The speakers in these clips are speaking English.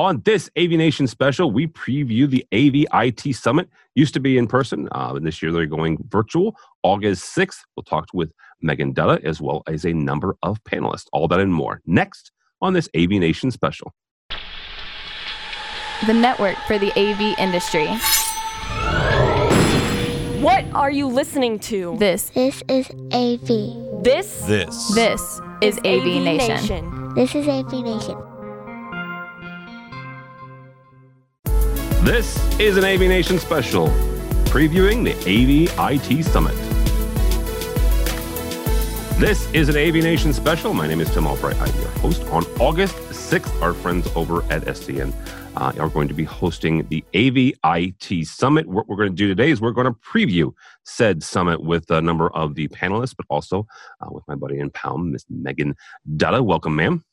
On this AVNation special, we preview the AV/IT Summit. Used to be in person, uh, and this year they're going virtual. August 6th, we'll talk with Megan Dutta as well as a number of panelists. All that and more next on this AVNation special. The network for the AV industry. What are you listening to? This This is AV. This This. this is AV, Nation. Nation. This is AV Nation. This is an AVNation special previewing the AV/IT Summit. This is an AVNation special. My name is Tim Albright. I'm your host. On August 6th, our friends over at SCN uh, are going to be hosting the AV/IT Summit. What we're going to do today is we're going to preview said summit with a number of the panelists, but also uh, with my buddy in Palm, Miss Megan Dutta. Welcome, ma'am.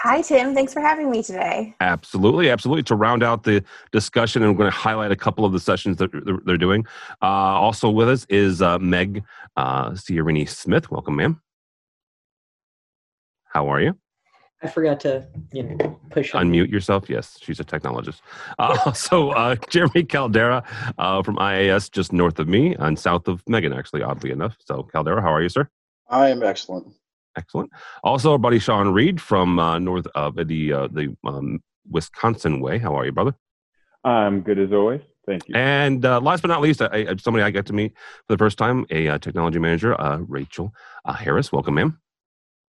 Hi, Tim. Thanks for having me today. Absolutely, absolutely. To round out the discussion, and I'm going to highlight a couple of the sessions that they're, they're doing. Uh, also with us is uh, Meg uh, Ciorini Smith. Welcome, ma'am. How are you? I forgot to, you know, push on. Unmute yourself. Yes, she's a technologist. Uh, so uh, Jeremy Caldera uh, from IAS, just north of me and south of Megan, actually, oddly enough. So Caldera, how are you, sir? I am excellent. Excellent. Also, our buddy Sean Reed from uh, north of the uh, the um, Wisconsin way. How are you, brother? I'm good as always. Thank you. And uh, last but not least, I, I, somebody I got to meet for the first time, a uh, technology manager, uh, Rachel uh, Harris. Welcome, ma'am.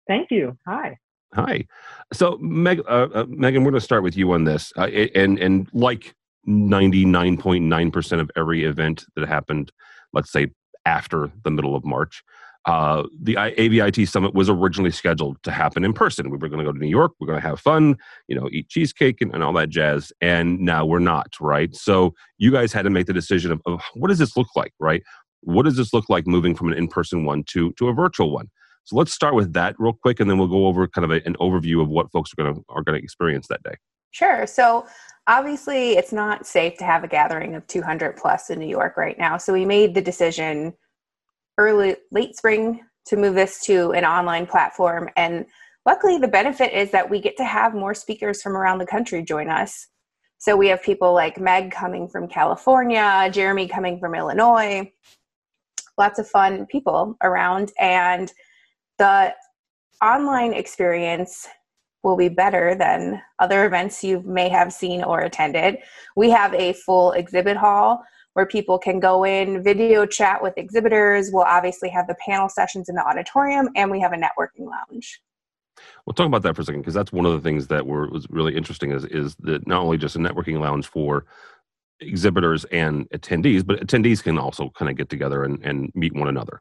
Thank you. Hi. Hi. So, Meg, uh, uh, Megan, we're going to start with you on this. Uh, and and like ninety nine point nine percent of every event that happened, let's say after the middle of March, uh, the AV/IT summit was originally scheduled to happen in person. We were going to go to New York. We're going to have fun, you know, eat cheesecake and, and all that jazz. And now we're not, right? So you guys had to make the decision of, of what does this look like, right? What does this look like moving from an in person one to to a virtual one? So let's start with that real quick, and then we'll go over kind of a, an overview of what folks are going to are going to experience that day. Sure. So, obviously, it's not safe to have a gathering of 200 plus in New York right now. So, we made the decision early, late spring to move this to an online platform. And luckily, the benefit is that we get to have more speakers from around the country join us. So, we have people like Meg coming from California, Jeremy coming from Illinois, lots of fun people around. And the online experience will be better than other events you may have seen or attended. We have a full exhibit hall where people can go in, video chat with exhibitors. We'll obviously have the panel sessions in the auditorium, and we have a networking lounge. We'll talk about that for a second because that's one of the things that were was really interesting is is that not only just a networking lounge for exhibitors and attendees, but attendees can also kind of get together and, and meet one another.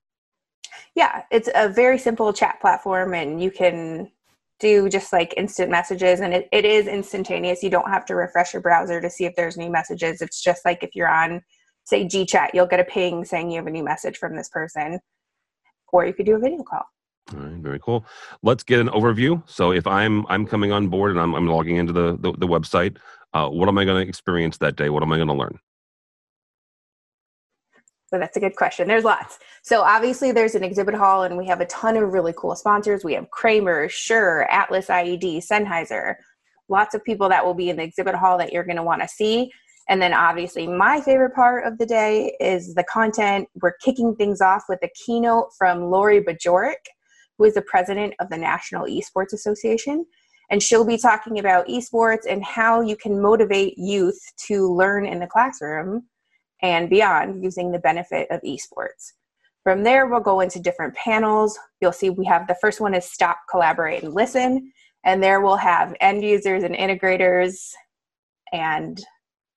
Yeah, it's a very simple chat platform, and you can do just like instant messages, and it, it is instantaneous. You don't have to refresh your browser to see if there's new messages. It's just like if you're on, say, GChat, you'll get a ping saying you have a new message from this person, or you could do a video call. All right, very cool. Let's get an overview. So if I'm I'm coming on board and I'm, I'm logging into the the, the website, uh, what am I going to experience that day? What am I going to learn? So that's a good question. There's lots. So obviously there's an exhibit hall and we have a ton of really cool sponsors. We have Kramer, Shure, Atlas IED, Sennheiser, lots of people that will be in the exhibit hall that you're going to want to see. And then obviously my favorite part of the day is the content. We're kicking things off with a keynote from Lori Bajorek, who is the president of the National Esports Association. And she'll be talking about esports and how you can motivate youth to learn in the classroom and beyond using the benefit of esports. From there, we'll go into different panels. You'll see we have the first one is Stop, Collaborate, and Listen. And there we'll have end users and integrators and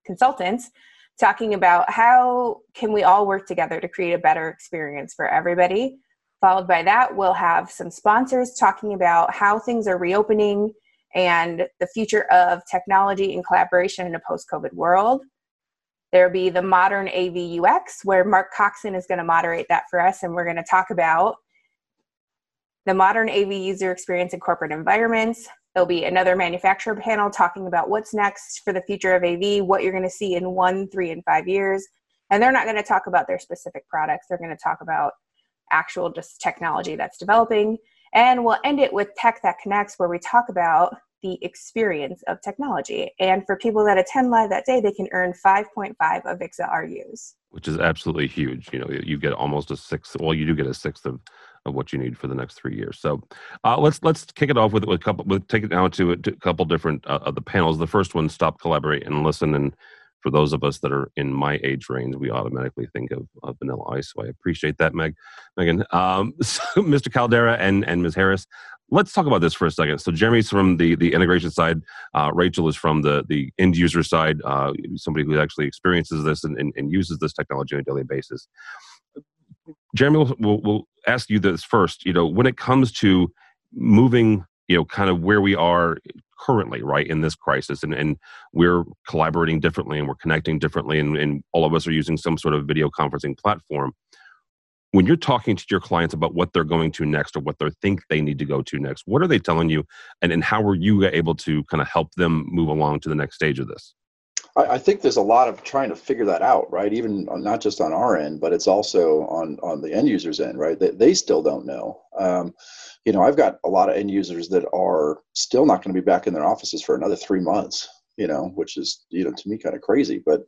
consultants talking about how can we all work together to create a better experience for everybody. Followed by that, we'll have some sponsors talking about how things are reopening and the future of technology and collaboration in a post COVID world. There'll be the modern AV UX, where Mark Coxon is going to moderate that for us, and we're going to talk about the modern AV user experience in corporate environments. There'll be another manufacturer panel talking about what's next for the future of AV, what you're going to see in one, three, and five years. And they're not going to talk about their specific products, they're going to talk about actual just technology that's developing. And we'll end it with Tech That Connects, where we talk about the experience of technology. And for people that attend live that day, they can earn 5.5 Avixa RUs. Which is absolutely huge. You know, you get almost a sixth. Well, you do get a sixth of, of what you need for the next three years. So uh, let's let's kick it off with, with a couple. With take it now to, to a couple different uh, of the panels. The first one, stop, collaborate, and listen. And for those of us that are in my age range, we automatically think of, of Vanilla Ice. So I appreciate that, Meg, Megan, um, so Mr. Caldera and and Ms. Harris. Let's talk about this for a second. So Jeremy's from the the integration side. Uh, Rachel is from the the end user side. Uh, somebody who actually experiences this and, and, and, uses this technology on a daily basis. Jeremy, will we'll, we'll ask you this first. You know, when it comes to moving, you know, kind of where we are currently, right, in this crisis, and, and we're collaborating differently and we're connecting differently, and, and all of us are using some sort of video conferencing platform. When you're talking to your clients about what they're going to next or what they think they need to go to next, what are they telling you, and, and how are you able to kind of help them move along to the next stage of this? I, think there's a lot of trying to figure that out, right? Even not just on our end, but it's also on on the end users end, right? They, they still don't know. Um, you know, I've got a lot of end users that are still not going to be back in their offices for another three months. You know, which is you know to me kind of crazy, but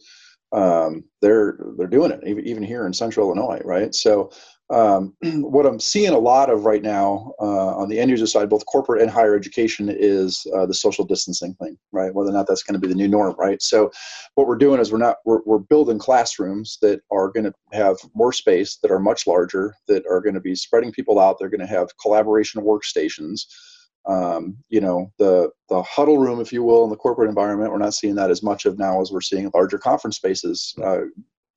um, they're they're doing it even, even here in Central Illinois, right? So um, what I'm seeing a lot of right now uh, on the end user side, both corporate and higher education, is uh, the social distancing thing, right? Whether or not that's going to be the new norm, right? So, what we're doing is we're not we're, we're building classrooms that are going to have more space, that are much larger, that are going to be spreading people out. They're going to have collaboration workstations. Um, you know, the the huddle room, if you will, in the corporate environment, we're not seeing that as much of now as we're seeing larger conference spaces uh,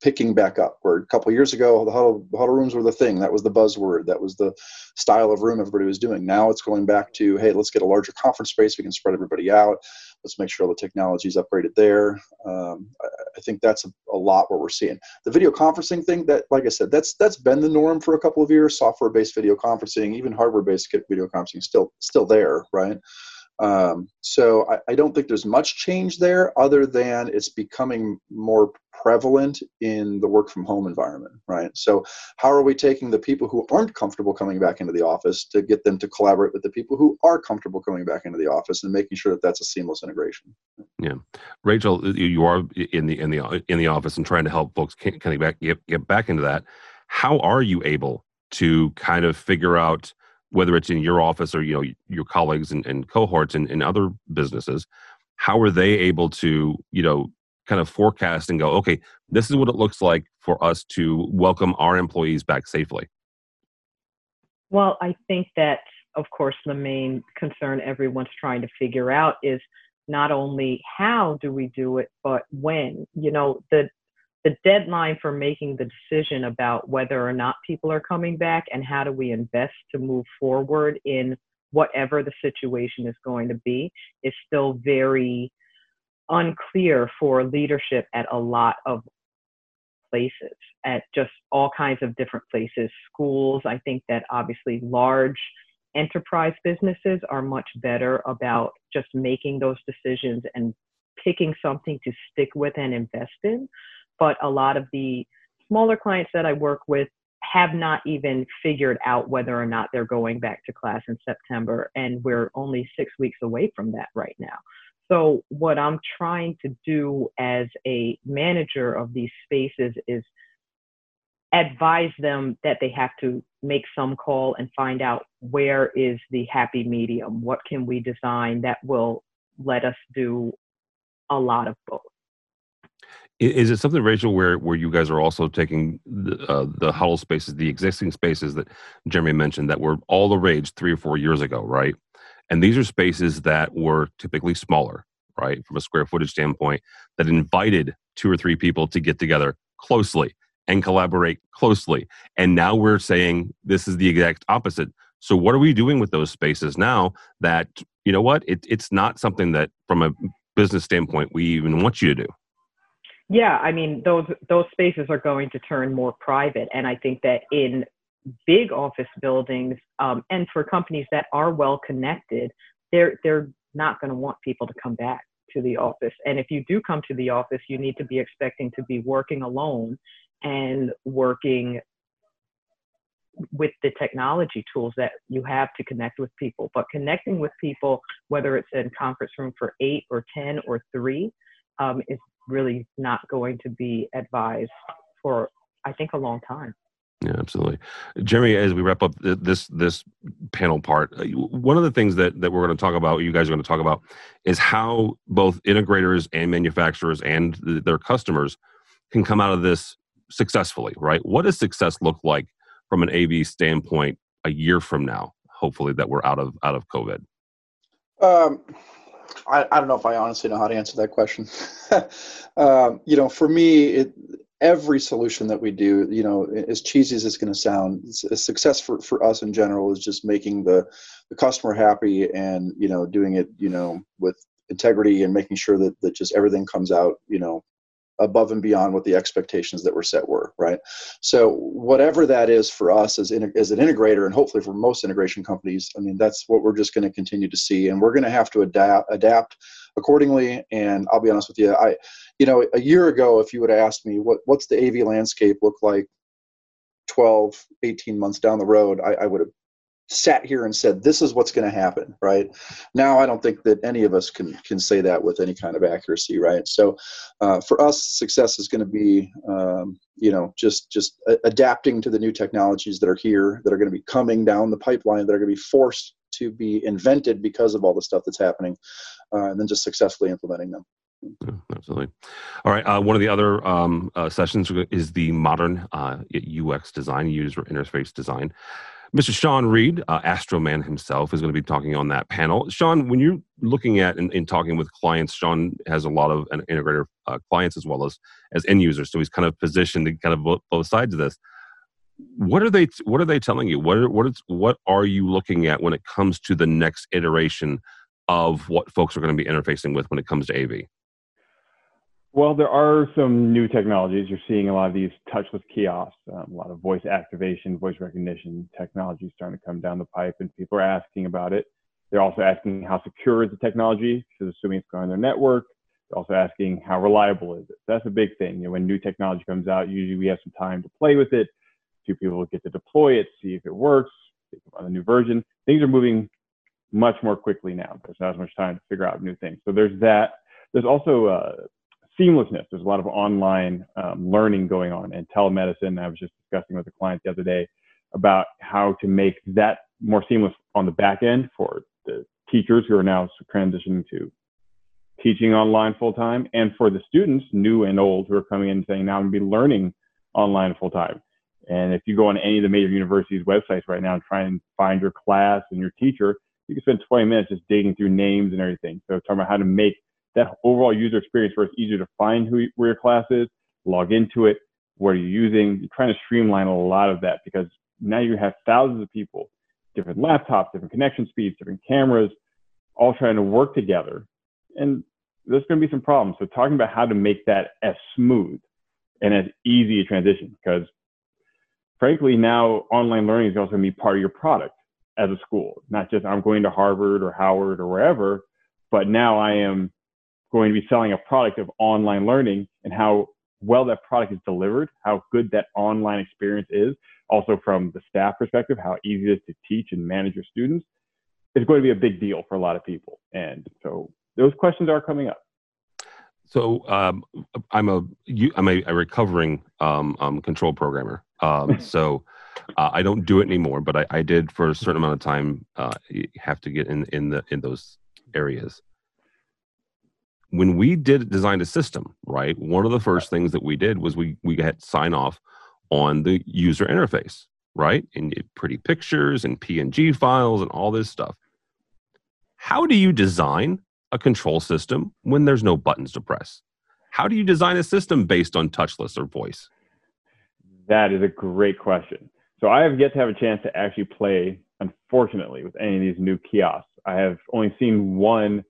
picking back up. Where a couple years ago, the huddle, the huddle rooms were the thing. That was the buzzword. That was the style of room everybody was doing. Now it's going back to, hey, let's get a larger conference space. We can spread everybody out. Let's make sure all the technology is upgraded there. Um, I, I, think that's a, a, lot what we're seeing. The video conferencing thing, that like I said, that's that's been the norm for a couple of years. Software-based video conferencing, even hardware-based video conferencing, still still there, right? Um, so I, I, don't think there's much change there other than it's becoming more prevalent in the work from home environment, right? So how are we taking the people who aren't comfortable coming back into the office to get them to collaborate with the people who are comfortable coming back into the office and making sure that that's a seamless integration? Yeah, Rachel, you are in the in the in the office and trying to help folks kind of back get, get back into that. How are you able to kind of figure out whether it's in your office or you know your colleagues and, and cohorts in other businesses how are they able to you know kind of forecast and go okay this is what it looks like for us to welcome our employees back safely well i think that of course the main concern everyone's trying to figure out is not only how do we do it but when. You know the the deadline for making the decision about whether or not people are coming back and how do we invest to move forward in whatever the situation is going to be is still very unclear for leadership at a lot of places, at just all kinds of different places. Schools, I think that obviously large enterprise businesses are much better about just making those decisions and picking something to stick with and invest in but a lot of the smaller clients that I work with have not even figured out whether or not they're going back to class in September. And we're only six weeks away from that right now. So, what I'm trying to do as a manager of these spaces is advise them that they have to make some call and find out where is the happy medium? What can we design that will let us do a lot of both? Is it something, Rachel, where where you guys are also taking the, uh, the huddle spaces, the existing spaces that Jeremy mentioned that were all the rage three or four years ago, right? And these are spaces that were typically smaller, right, from a square footage standpoint, that invited two or three people to get together closely and collaborate closely. And now we're saying this is the exact opposite. So what are we doing with those spaces now that, you know what, it, it's not something that from a business standpoint we even want you to do? Yeah, I mean those those spaces are going to turn more private, and I think that in big office buildings um, and for companies that are well connected, they're they're not going to want people to come back to the office. And if you do come to the office, you need to be expecting to be working alone and working with the technology tools that you have to connect with people. But connecting with people, whether it's in conference room for eight or 10 or three, um, is really not going to be advised for, I think, a long time. Yeah, absolutely. Jeremy, as we wrap up this this panel part, uh, one of the things that, that we're going to talk about, you guys are going to talk about, is how both integrators and manufacturers and their customers can come out of this successfully, right? What does success look like from an AV standpoint a year from now? Hopefully, that we're out of out of COVID. Um, I, I don't know if I honestly know how to answer that question. um, you know, for me, it, every solution that we do, you know, as cheesy as it's going to sound, a success for, for us in general is just making the, the customer happy and, you know, doing it, you know, with integrity and making sure that, that just everything comes out, you know, above and beyond what the expectations that were set were, right? So whatever that is for us as, in, as an integrator and hopefully for most integration companies, I mean, that's what we're just going to continue to see. And we're going to have to adapt, adapt accordingly. And I'll be honest with you, I, you know, a year ago, if you would have asked me what, what's the AV landscape look like 12, 18 months down the road, I, I would have sat here and said this is what's going to happen right now i don't think that any of us can can say that with any kind of accuracy right so uh, for us success is going to be um, you know just just adapting to the new technologies that are here that are going to be coming down the pipeline that are going to be forced to be invented because of all the stuff that's happening uh, and then just successfully implementing them yeah, absolutely. All right. Uh, one of the other um, uh, sessions is the modern uh, UX design, user interface design. Mr. Sean Reed, uh, Astroman himself, is going to be talking on that panel. Sean, when you're looking at and, and talking with clients, Sean has a lot of an integrator uh, clients as well as as end users, so he's kind of positioned to kind of both, both sides of this. What are they? What are they telling you? What are, what is what are you looking at when it comes to the next iteration of what folks are going to be interfacing with when it comes to AV? Well, there are some new technologies. You're seeing a lot of these touchless kiosks, um, a lot of voice activation, voice recognition technology starting to come down the pipe, and people are asking about it. They're also asking how secure is the technology, because assuming it's going on their network. They're also asking how reliable is it. That's a big thing. You know, when new technology comes out, usually we have some time to play with it. Two people get to deploy it, see if it works, on a new version. Things are moving much more quickly now. There's not as much time to figure out new things. So there's that. There's also uh, seamlessness. There's a lot of online um, learning going on and telemedicine. I was just discussing with a client the other day about how to make that more seamless on the back end for the teachers who are now transitioning to teaching online full time and for the students, new and old, who are coming in and saying, now I'm going to be learning online full time. And if you go on any of the major universities' websites right now and try and find your class and your teacher, you can spend 20 minutes just digging through names and everything. So talking about how to make that overall user experience where it's easier to find who where your class is, log into it, what are you using. You're trying to streamline a lot of that because now you have thousands of people, different laptops, different connection speeds, different cameras, all trying to work together. And there's going to be some problems. So talking about how to make that as smooth and as easy a transition because frankly now online learning is also going to be part of your product as a school not just i'm going to harvard or howard or wherever but now i am going to be selling a product of online learning and how well that product is delivered, how good that online experience is, also from the staff perspective, how easy it is to teach and manage your students, is going to be a big deal for a lot of people. And so those questions are coming up. So um, I'm a I'm a, a recovering um, um, control programmer. Um, so uh, I don't do it anymore, but I, I, did for a certain amount of time. Uh, have to get in in the in those areas when we did design a system, right, one of the first things that we did was we we had sign off on the user interface, right, and pretty pictures and PNG files and all this stuff. How do you design a control system when there's no buttons to press? How do you design a system based on touchless or voice? That is a great question. So I have yet to have a chance to actually play, unfortunately, with any of these new kiosks. I have only seen one,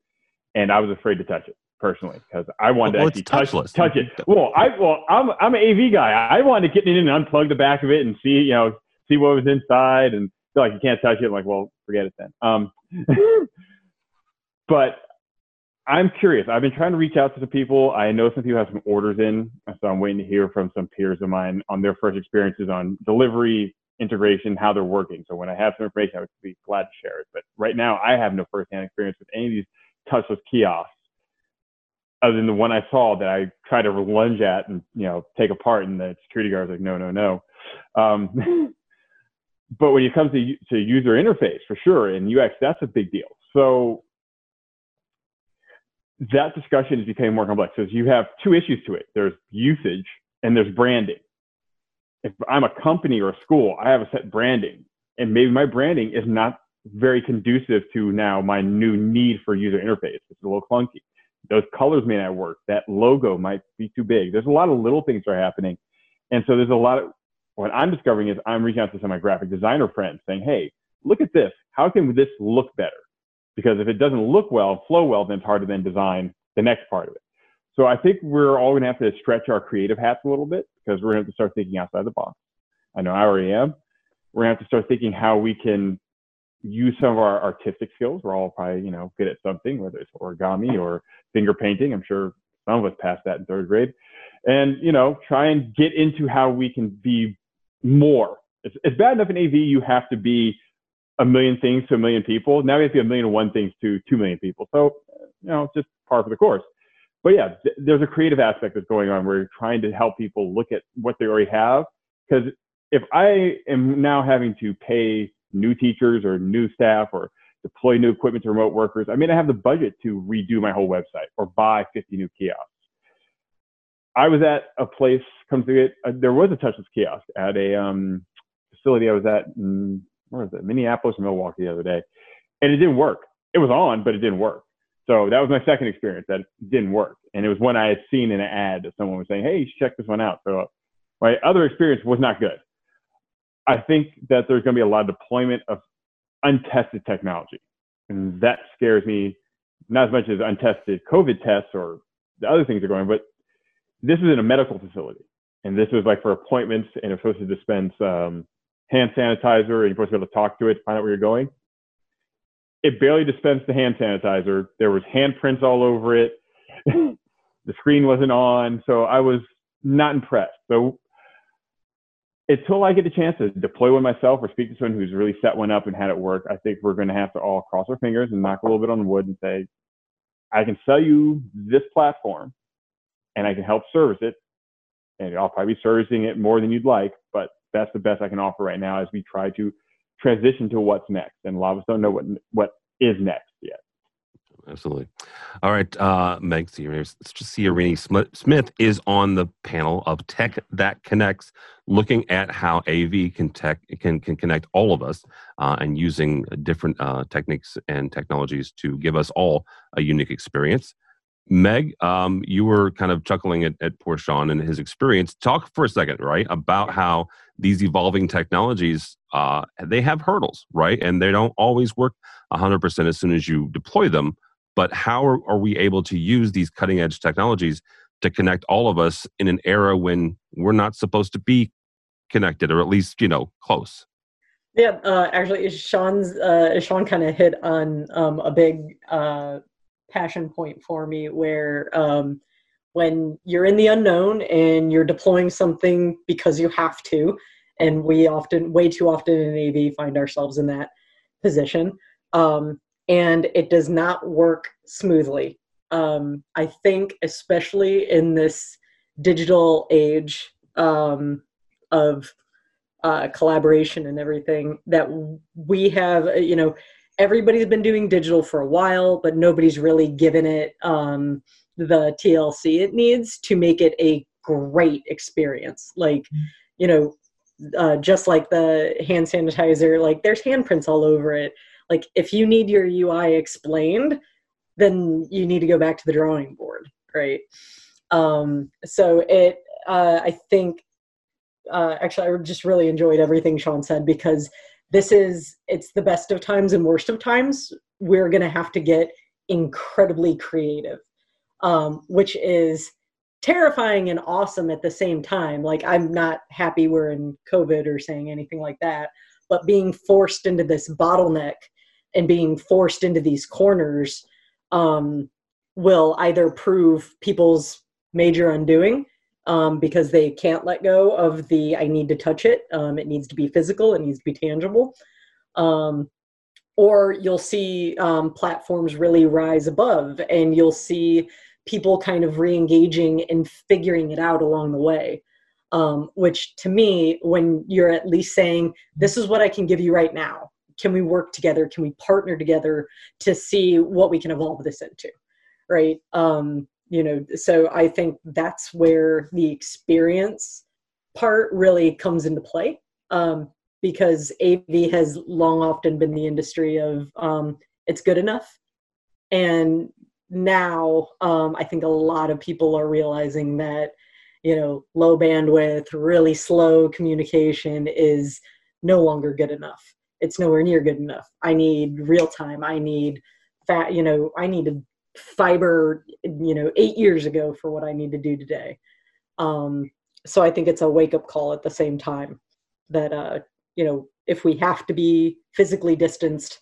and I was afraid to touch it personally because I wanted well, to actually touch, touch it. Well, I well I'm I'm an AV guy. I wanted to get in and unplug the back of it and see you know see what was inside and feel like you can't touch it. I'm like, well, forget it then. Um, but I'm curious. I've been trying to reach out to some people. I know some people have some orders in, so I'm waiting to hear from some peers of mine on their first experiences on delivery integration, how they're working. So when I have some information, I would be glad to share it. But right now, I have no firsthand experience with any of these touchless kiosks, other than the one I saw that I tried to lunge at and you know take apart, and the security guard was like, "No, no, no." Um, but when it comes to to user interface, for sure, and UX, that's a big deal. So that discussion is becoming more complex because you have two issues to it. There's usage and there's branding. If I'm a company or a school, I have a set branding, and maybe my branding is not very conducive to now my new need for user interface. It's a little clunky. Those colors may not work. That logo might be too big. There's a lot of little things that are happening. And so there's a lot of what I'm discovering is I'm reaching out to some of my graphic designer friends saying, hey, look at this. How can this look better? Because if it doesn't look well, flow well, then it's hard to then design the next part of it. So I think we're all going to have to stretch our creative hats a little bit because we're going to have to start thinking outside the box. I know I already am. We're going to have to start thinking how we can use some of our artistic skills. We're all probably, you know, good at something, whether it's origami or finger painting. I'm sure some of us passed that in third grade. And, you know, try and get into how we can be more. It's, it's bad enough in AV you have to be a million things to a million people. Now we have to be a million and one things to two million people. So, you know, just par for the course. But yeah, th- there's a creative aspect that's going on where you're trying to help people look at what they already have. Because if I am now having to pay new teachers or new staff or deploy new equipment to remote workers, I may not have the budget to redo my whole website or buy 50 new kiosks. I was at a place, come to it, uh, there was a touchless kiosk at a um, facility I was at in, where was it, Minneapolis or Milwaukee the other day. And it didn't work. It was on, but it didn't work. So that was my second experience that didn't work. And it was one I had seen in an ad that someone was saying, hey, you should check this one out. So my other experience was not good. I think that there's going to be a lot of deployment of untested technology. And that scares me not as much as untested COVID tests or the other things are going, but this is in a medical facility. And this is like for appointments and it's supposed to dispense um, hand sanitizer and you're supposed to be able to talk to it to find out where you're going. It barely dispensed the hand sanitizer. There was handprints all over it. the screen wasn't on. So I was not impressed. So until I get the chance to deploy one myself or speak to someone who's really set one up and had it work, I think we're going to have to all cross our fingers and knock a little bit on the wood and say, I can sell you this platform and I can help service it. And I'll probably be servicing it more than you'd like, but that's the best I can offer right now as we try to transition to what's next. And a lot of us don't know what what is next. Absolutely. All right, uh, Meg Ciorini Smith is on the panel of Tech That Connects, looking at how AV can tech can can connect all of us, uh, and using different uh, techniques and technologies to give us all a unique experience. Meg, um, you were kind of chuckling at, at poor Sean and his experience. Talk for a second, right, about how these evolving technologies uh, they have hurdles, right, and they don't always work 100% as soon as you deploy them. But how are, are we able to use these cutting edge technologies to connect all of us in an era when we're not supposed to be connected, or at least you know close? Yeah, uh, actually, Sean's uh, Sean kind of hit on um, a big uh, passion point for me where um, when you're in the unknown and you're deploying something because you have to, and we often, way too often in AV, find ourselves in that position, um, and it does not work smoothly. Um, I think, especially in this digital age um, of uh, collaboration and everything, that we have, you know, everybody's been doing digital for a while, but nobody's really given it um, the TLC it needs to make it a great experience. Like, you know, uh, just like the hand sanitizer, like there's handprints all over it. Like, if you need your UI explained, then you need to go back to the drawing board, right? Um, so it, uh, I think, uh, actually, I just really enjoyed everything Sean said because this is it's the best of times and worst of times we're to have to get incredibly creative um, which is terrifying and awesome at the same time like i'm not happy we're in covid or saying anything like that but being forced into this bottleneck and being forced into these corners um, will either prove people's major undoing um, because they can't let go of the I need to touch it. Um, it needs to be physical. It needs to be tangible. Um, or you'll see um, platforms really rise above, and you'll see people kind of re-engaging and figuring it out along the way. Um, which to me, when you're at least saying, "This is what I can give you right now," can we work together? Can we partner together to see what we can evolve this into? Right. Um, you know so i think that's where the experience part really comes into play um, because av has long often been the industry of um, it's good enough and now um, i think a lot of people are realizing that you know low bandwidth really slow communication is no longer good enough it's nowhere near good enough. I need real time. I need fat you know i need to fiber you know eight years ago for what i need to do today. Um, so i think it's a wake up call at the same time that uh, you know if we have to be physically distanced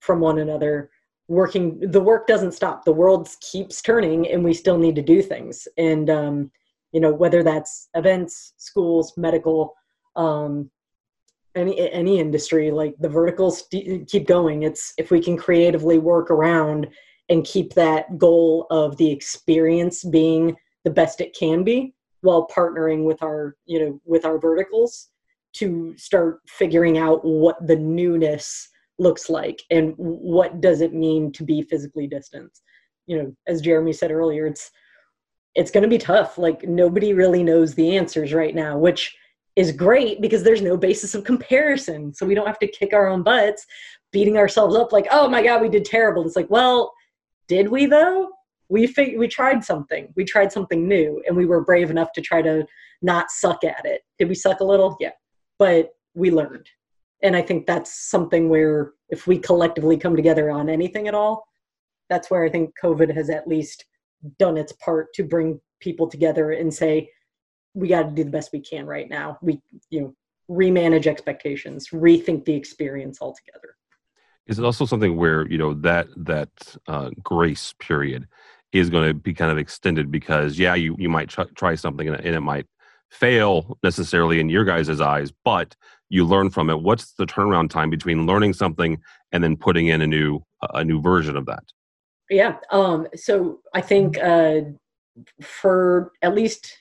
from one another working the work doesn't stop. The world keeps turning and we still need to do things. And um, you know whether that's events schools medical um, any any industry like the verticals keep going. It's if we can creatively work around and keep that goal of the experience being the best it can be while partnering with our you know with our verticals to start figuring out what the newness looks like and what does it mean to be physically distant you know as jeremy said earlier it's it's going to be tough. Like nobody really knows the answers right now which is great because there's no basis of comparison so we don't have to kick our own butts beating ourselves up like oh my god we did terrible it's like well did we though? We fig- we tried something. We tried something new, and we were brave enough to try to not suck at it. Did we suck a little? Yeah, but we learned, and I think that's something where if we collectively come together on anything at all, that's where I think COVID has at least done its part to bring people together and say we got to do the best we can right now. We you know remanage expectations, rethink the experience altogether. Is it also something where you know that that uh, grace period is going to be kind of extended because yeah you you might try, try something and, and it might fail necessarily in your guys' eyes but you learn from it. What's the turnaround time between learning something and then putting in a new a new version of that? Yeah um so i think uh for at least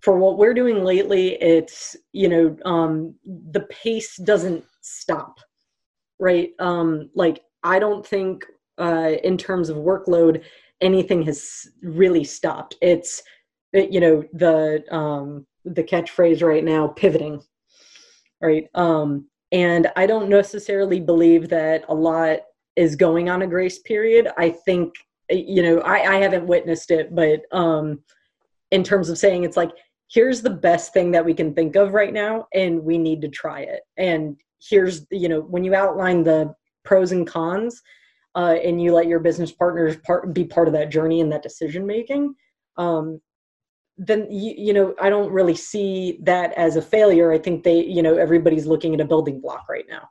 for what we're doing lately it's you know um the pace doesn't stop right? Um, like I don't think uh, in terms of workload anything has really stopped. It's it, you know the um, the catchphrase right now pivoting, right? Um, and I don't necessarily believe that a lot is going on a grace period. I think you know I, I haven't witnessed it, but um, in terms of saying it's like here's the best thing that we can think of right now and we need to try it. And here's you know when you outline the pros and cons uh, and you let your business partners part, be part of that journey and that decision making um, then you, you know i don't really see that as a failure. I think they you know everybody's looking at a building block right now.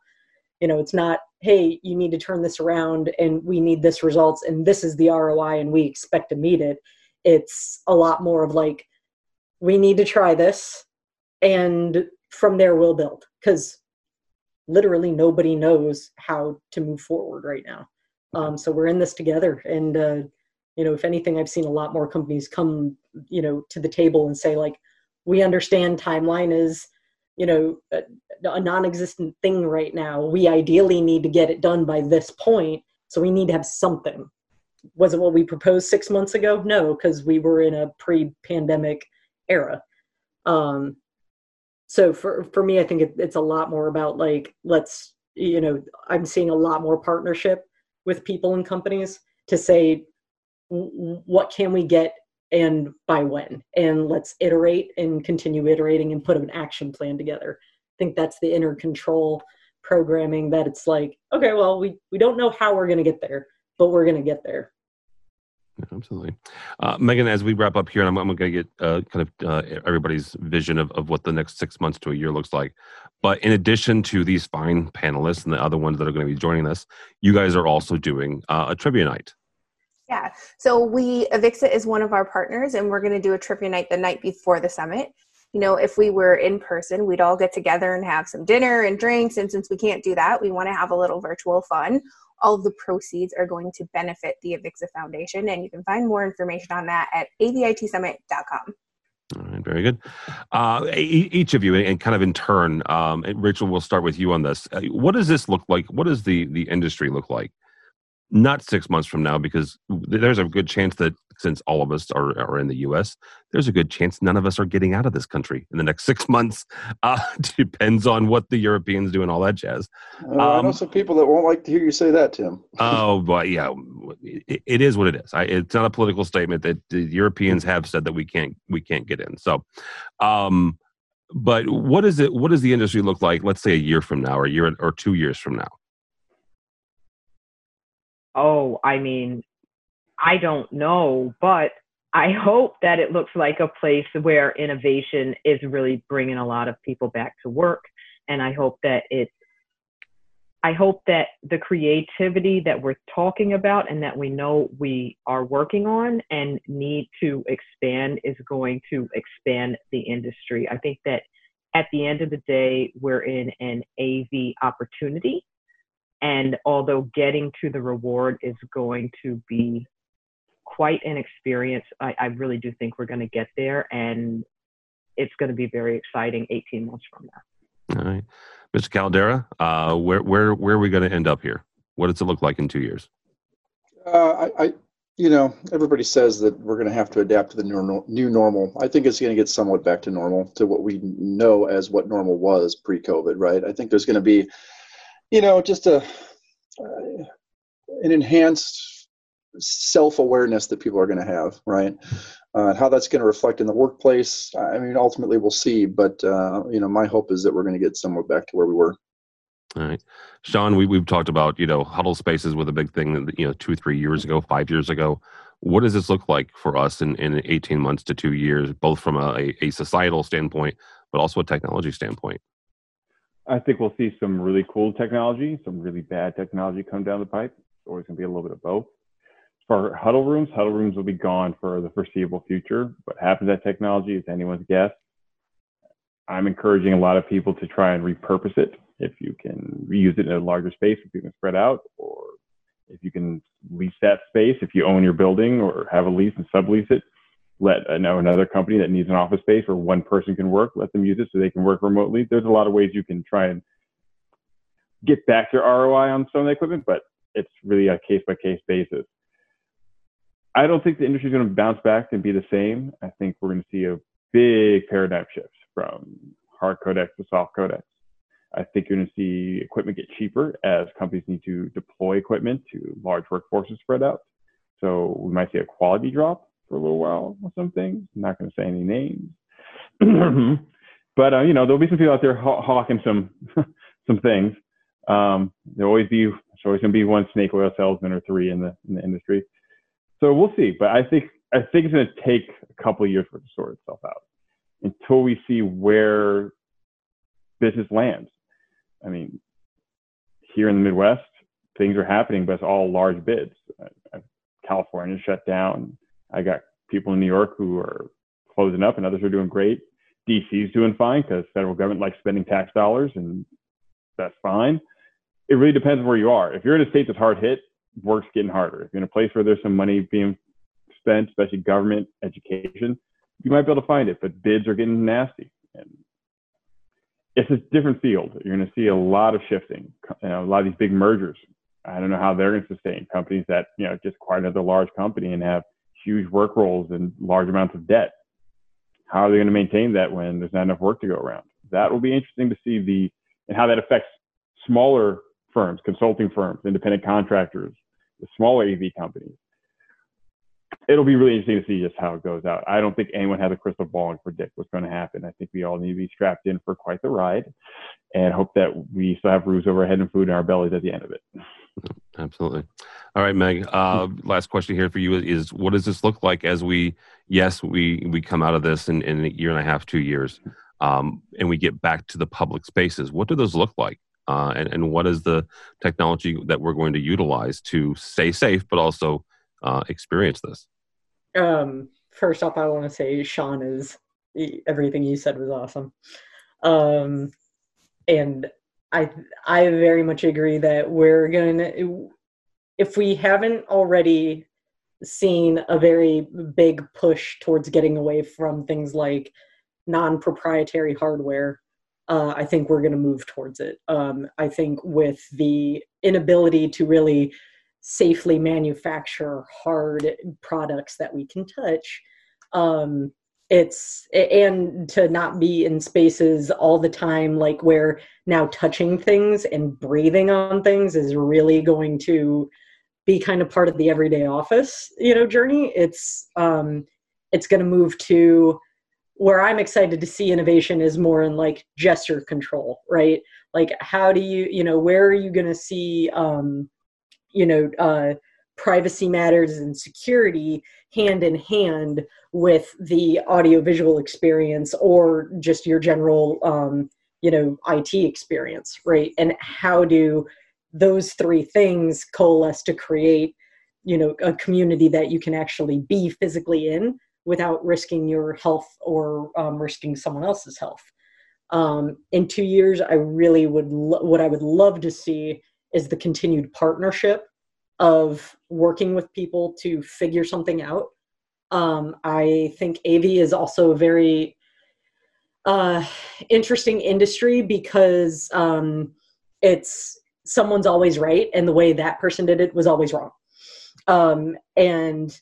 You know it's not hey you need to turn this around and we need this results and this is the roi and we expect to meet it. It's a lot more of like we need to try this and from there we'll build because literally nobody knows how to move forward right now. Um, so we're in this together, and uh, you know, if anything, I've seen a lot more companies come, you know, to the table and say like, we understand timeline is, you know, a, a non-existent thing right now. We ideally need to get it done by this point, so we need to have something. Was it what we proposed six months ago? No, because we were in a pre-pandemic era. Um, so for for me i think it, it's a lot more about like let's you know i'm seeing a lot more partnership with people and companies to say what can we get and by when? And let's iterate and continue iterating and put an action plan together. I think that's the inner control programming that it's like okay well we we don't know how we're going to get there but we're going to get there absolutely. Uh, Megan, as we wrap up here, and I'm, I'm going to get uh, kind of uh, everybody's vision of, of what the next six months to a year looks like. But in addition to these fine panelists and the other ones that are going to be joining us, you guys are also doing uh, a trivia night. Yeah. So we Avixa is one of our partners, and we're going to do a trivia night the night before the summit. You know, if we were in person, we'd all get together and have some dinner and drinks. And since we can't do that, we want to have a little virtual fun. All of the proceeds are going to benefit the Avixa Foundation, and you can find more information on that at avitsummit.com. All right, very good. Uh, each of you, and kind of in turn, um, Rachel, we'll start with you on this. Uh, what does this look like? What does the the industry look like? Not six months from now, because there's a good chance that since all of us are, are in the U.S., there's a good chance none of us are getting out of this country in the next six months. Uh, depends on what the Europeans do and all that jazz. Uh, I know Um, some people that won't like to hear you say that, Tim. Oh, but yeah, it, it is what it is. I, it's not a political statement that the Europeans have said that we can't we can't get in. So, um, but what is it? What does the industry look like? Let's say a year from now, or a year or two years from now. Oh, I mean, I don't know, but I hope that it looks like a place where innovation is really bringing a lot of people back to work. And I hope that it, I hope that the creativity that we're talking about and that we know we are working on and need to expand is going to expand the industry. I think that at the end of the day, we're in an AV opportunity. And although getting to the reward is going to be quite an experience, I, I really do think we're going to get there. And it's going to be very exciting 18 months from now. All right, Mr. Caldera, uh, where where where are we going to end up here? What does it look like in two years? Uh, I, I, you know, everybody says that we're going to have to adapt to the new, new normal. I think it's going to get somewhat back to normal, to what we know as what normal was pre-COVID, right? I think there's going to be, you know, just a uh, an enhanced self-awareness that people are going to have, right? Uh, how that's going to reflect in the workplace, I mean, ultimately we'll see. But uh, you know, my hope is that we're going to get somewhat back to where we were. All right, Sean, we we've talked about you know huddle spaces with a big thing that you know two three years ago, five years ago. What does this look like for us in, in 18 months to two years, both from a, a societal standpoint, but also a technology standpoint? I think we'll see some really cool technology, some really bad technology come down the pipe. It's always going to be a little bit of both. For huddle rooms, huddle rooms will be gone for the foreseeable future. What happens to that technology is anyone's guess. I'm encouraging a lot of people to try and repurpose it if you can reuse it in a larger space, if you can spread out, or if you can lease that space, if you own your building or have a lease and sublease it, let uh, know another company that needs an office space where one person can work, let them use it so they can work remotely. There's a lot of ways you can try and get back your ROI on some of the equipment, but it's really a case by case basis. I don't think the industry is going to bounce back and be the same. I think we're going to see a big paradigm shift from hard codecs to soft codecs. I think you're going to see equipment get cheaper as companies need to deploy equipment to large workforces spread out. So we might see a quality drop for a little while on some things. I'm not going to say any names, but uh, you know there'll be some people out there haw- hawking some some things. Um, there'll always be there's always going to be one snake oil salesman or three in the in the industry. So we'll see. But I think I think it's going to take a couple of years for it to sort itself out until we see where business lands. I mean, here in the Midwest, things are happening, but it's all large bids. Uh, California shut down. I got people in New York who are closing up, and others are doing great. DC's doing fine because federal government likes spending tax dollars, and that's fine. It really depends where you are. If you're in a state that's hard hit, work's getting harder. If you're in a place where there's some money being spent, especially government, education, you might be able to find it, but bids are getting nasty. And it's a different field. You're going to see a lot of shifting, you know, a lot of these big mergers. I don't know how they're going to sustain companies that, you know, just acquire another large company and have huge work roles and large amounts of debt. How are they going to maintain that when there's not enough work to go around? That will be interesting to see the, and how that affects smaller firms, consulting firms, independent contractors, the smaller AV companies. It'll be really interesting to see just how it goes out. I don't think anyone has a crystal ball and predict what's going to happen. I think we all need to be strapped in for quite the ride and hope that we still have roofs over our head and food in our bellies at the end of it. Absolutely. All right, Meg. Uh, last question here for you is: What does this look like as we? Yes, we we come out of this in, in a year and a half, two years, um, and we get back to the public spaces. What do those look like? Uh, and, and what is the technology that we're going to utilize to stay safe, but also uh, experience this. Um, first off, I want to say Sean is everything you said was awesome, um, and I I very much agree that we're gonna if we haven't already seen a very big push towards getting away from things like non-proprietary hardware uh, I think we're going to move towards it. Um, I think with the inability to really safely manufacture hard products that we can touch, um, it's and to not be in spaces all the time, like where now touching things and breathing on things is really going to be kind of part of the everyday office, you know, journey. It's um, it's going to move to where I'm excited to see innovation is more in like gesture control, right? Like how do you, you know, where are you going to see, um, you know, uh, privacy matters and security hand in hand with the audiovisual experience or just your general, um, you know, IT experience, right? And how do those three things coalesce to create, you know, a community that you can actually be physically in without risking your health or um, risking someone else's health. Um, in two years, I really would lo- what I would love to see is the continued partnership of working with people to figure something out. Um, I think AV is also a very uh, interesting industry because um, it's someone's always right, and the way that person did it was always wrong. Um, and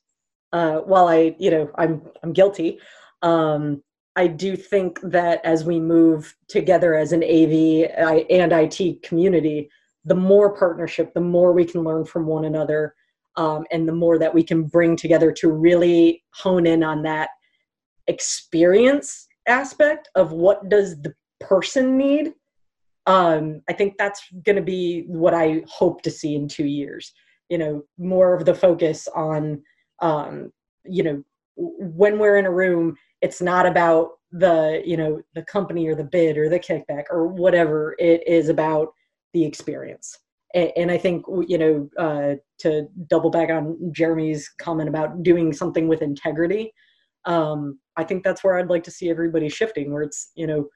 uh, while I, you know, I'm I'm guilty. Um, I do think that as we move together as an AV and IT community, the more partnership, the more we can learn from one another, um, and the more that we can bring together to really hone in on that experience aspect of what does the person need. Um, I think that's going to be what I hope to see in two years. You know, more of the focus on um, you know when we're in a room it's not about the you know the company or the bid or the kickback or whatever it is about the experience. And, i think you know uh, to double back on jeremy's comment about doing something with integrity um, i think that's where i'd like to see everybody shifting where it's you know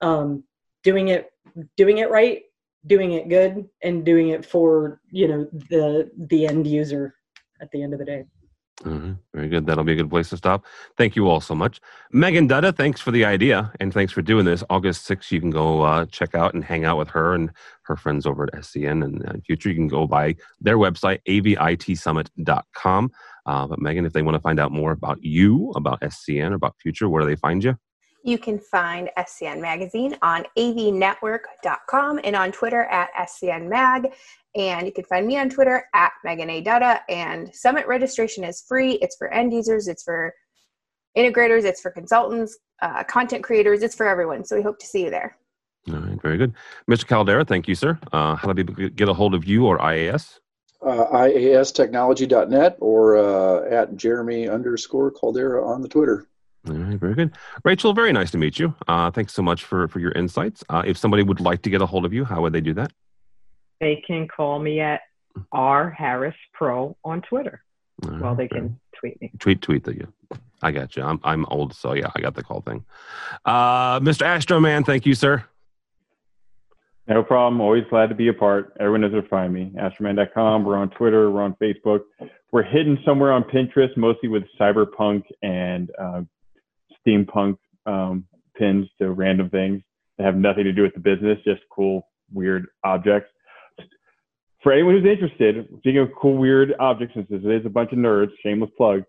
um, doing it doing it right doing it good and doing it for you know the the end user at the end of the day Mm-hmm. Very good. That'll be a good place to stop. Thank you all so much. Megan Dutta, thanks for the idea and thanks for doing this. August 6th, you can go uh, check out and hang out with her and her friends over at SCN. And uh, in future, you can go by their website, avitsummit.com. Uh, but Megan, if they want to find out more about you, about SCN, about future, where do they find you? You can find SCN Magazine on avnetwork.com and on Twitter at SCNMag. And you can find me on Twitter at Megan A. Dutta. And Summit registration is free. It's for end users, it's for integrators, it's for consultants, uh, content creators, it's for everyone. So we hope to see you there. All right, very good. Mr. Caldera, thank you, sir. Uh, how do people get a hold of you or IAS? Uh, IAStechnology.net or uh, at Jeremy underscore Caldera on the Twitter. All right, very good. Rachel, very nice to meet you. Uh, thanks so much for, for your insights. Uh, if somebody would like to get a hold of you, how would they do that? They can call me at R Harris Pro on Twitter. All well, they can tweet me. Tweet, tweet that you. I got you. I'm I'm old, so yeah, I got the call thing. Uh, Mr. Astro Man, thank you, sir. No problem. Always glad to be a part. Everyone knows where to find me. Astroman.com. We're on Twitter. We're on Facebook. We're hidden somewhere on Pinterest, mostly with cyberpunk and uh, steampunk um, pins to random things that have nothing to do with the business, just cool, weird objects. For anyone who's interested, speaking of cool, weird objects, since this is a bunch of nerds, shameless plug,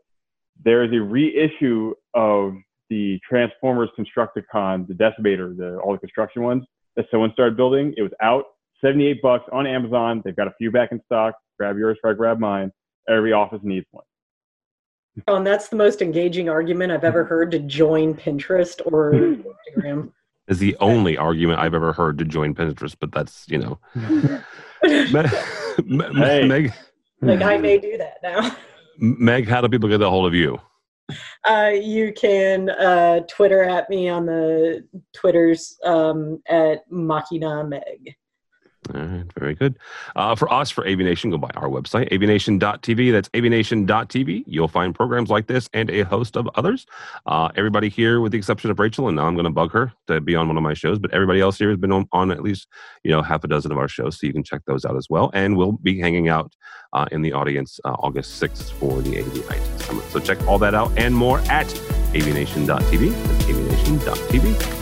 there is a reissue of the Transformers Constructicon, the Decimator, the all the construction ones that someone started building. It was out, 78 bucks on Amazon. They've got a few back in stock. Grab yours before I grab mine. Every office needs one. Oh, and that's the most engaging argument I've ever heard to join Pinterest or Instagram. Is the only argument I've ever heard to join Pinterest, but that's you know. Meg, Meg, like I may do that now. Meg, how do people get a hold of you? Uh, you can uh, Twitter at me on the Twitters um, at Machina Meg. All right, very good. Uh, for us, for AVNation, go by our website, avnation.tv. That's avnation.tv. You'll find programs like this and a host of others. Uh, everybody here, with the exception of Rachel, and now I'm going to bug her to be on one of my shows, but everybody else here has been on, on at least you know half a dozen of our shows, so you can check those out as well. And we'll be hanging out uh, in the audience uh, August 6th for the AV IT Summit. So check all that out and more at avnation.tv. That's avnation.tv.